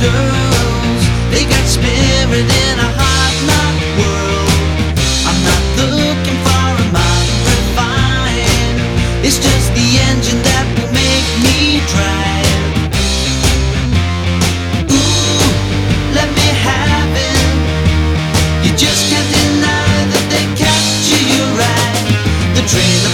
girls, they got spirit in a hot knot world. I'm not looking for a modern refined, it's just the engine that will make me drive. Ooh, let me have it. You just can't deny that they capture you right. The dream.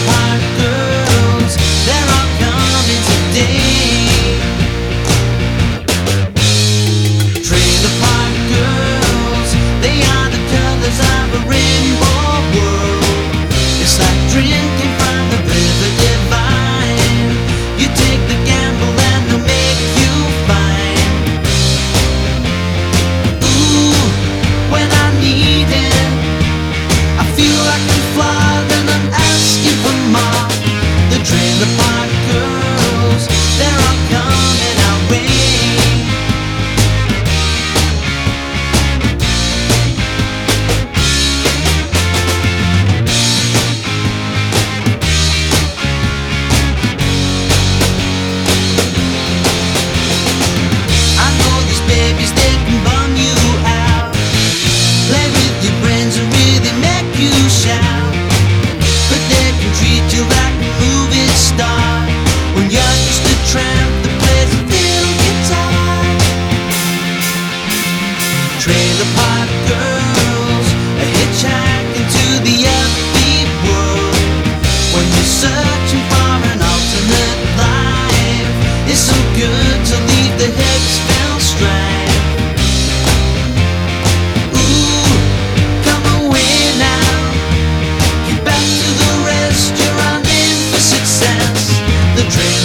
youngster tramp.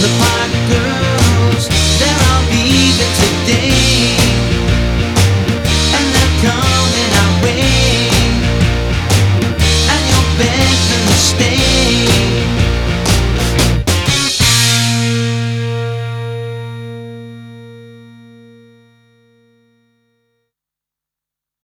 the park.